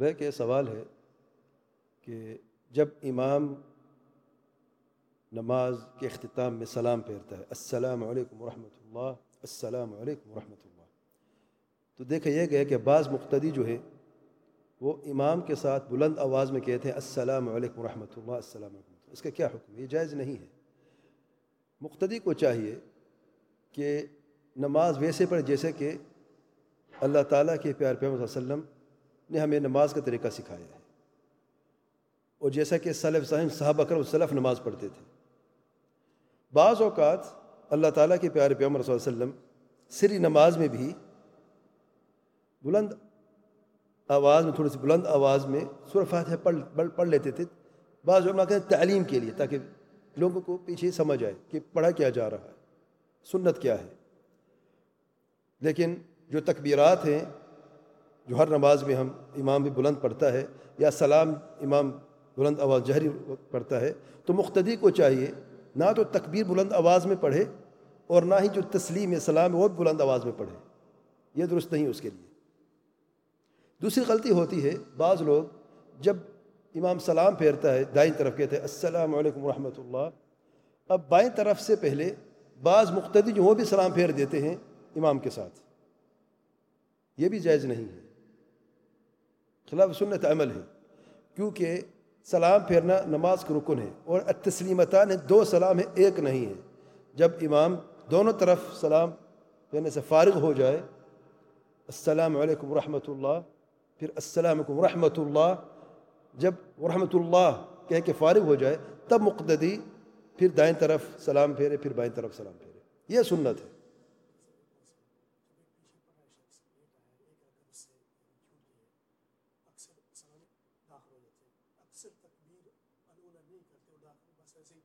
وہ کہ سوال ہے کہ جب امام نماز کے اختتام میں سلام پھیرتا ہے، السلام علیکم ورحمۃ اللہ، السلام علیکم ورحمۃ اللہ، تو دیکھا یہ گیا کہ بعض مقتدی جو ہے وہ امام کے ساتھ بلند آواز میں کہتے ہیں، السلام علیکم ورحمۃ اللہ، السلام علیکم اس کا کیا حکم؟ ہے یہ جائز نہیں ہے۔ مقتدی کو چاہیے کہ نماز ویسے پڑھے، جیسے کہ اللہ تعالیٰ کے پیار پیغمبر صلی اللہ علیہ وسلم نے ہمیں نماز کا طریقہ سکھایا ہے۔ اور جیسا کہ صلیف صاحب صحابہ اکرم صلف نماز پڑھتے تھے۔ بعض اوقات اللہ تعالیٰ کے پیارے پیغمبر صلی اللہ علیہ وسلم سری نماز میں بھی بلند آواز میں، تھوڑی سی بلند آواز میں سورہ فاتحہ پڑھ پڑھ لیتے تھے۔ بعض لوگ کہتے ہیں تعلیم کے لیے، تاکہ لوگوں کو پیچھے سمجھ آئے کہ پڑھا کیا جا رہا ہے، سنت کیا ہے۔ لیکن جو تکبیرات ہیں جو ہر نماز میں ہم امام بھی بلند پڑھتا ہے یا سلام امام بلند آواز جہری پڑھتا ہے، تو مقتدی کو چاہیے نہ تو تکبیر بلند آواز میں پڑھے اور نہ ہی جو تسلیم ہے سلام ہے وہ بلند آواز میں پڑھے۔ یہ درست نہیں اس کے لیے۔ دوسری غلطی ہوتی ہے، بعض لوگ جب امام سلام پھیرتا ہے، دائیں طرف کہتے ہیں، السلام علیکم ورحمۃ اللہ۔ اب بائیں طرف سے پہلے بعض مقتدی جو وہ بھی سلام پھیر دیتے ہیں امام کے ساتھ۔ یہ بھی جائز نہیں ہے۔ خلاف سنت عمل ہے۔ کیونکہ سلام پھیرنا نماز کا رکن ہے اور تسلیمتان دو سلام ہے ایک نہیں ہے جب امام دونوں طرف سلام پھیرنے سے فارغ ہو جائے، السلام علیکم ورحمۃ اللہ، پھر السلام علیکم ورحمۃ اللہ، جب ورحمۃ اللہ کہہ کے فارغ ہو جائے، تب مقتدی پھر دائیں طرف سلام پھیرے، پھر بائیں طرف سلام پھیرے۔ یہ سنت ہے۔ اکثر تکبیر انولا نہیں کرتے اور ڈاکٹر بس ایسے ہی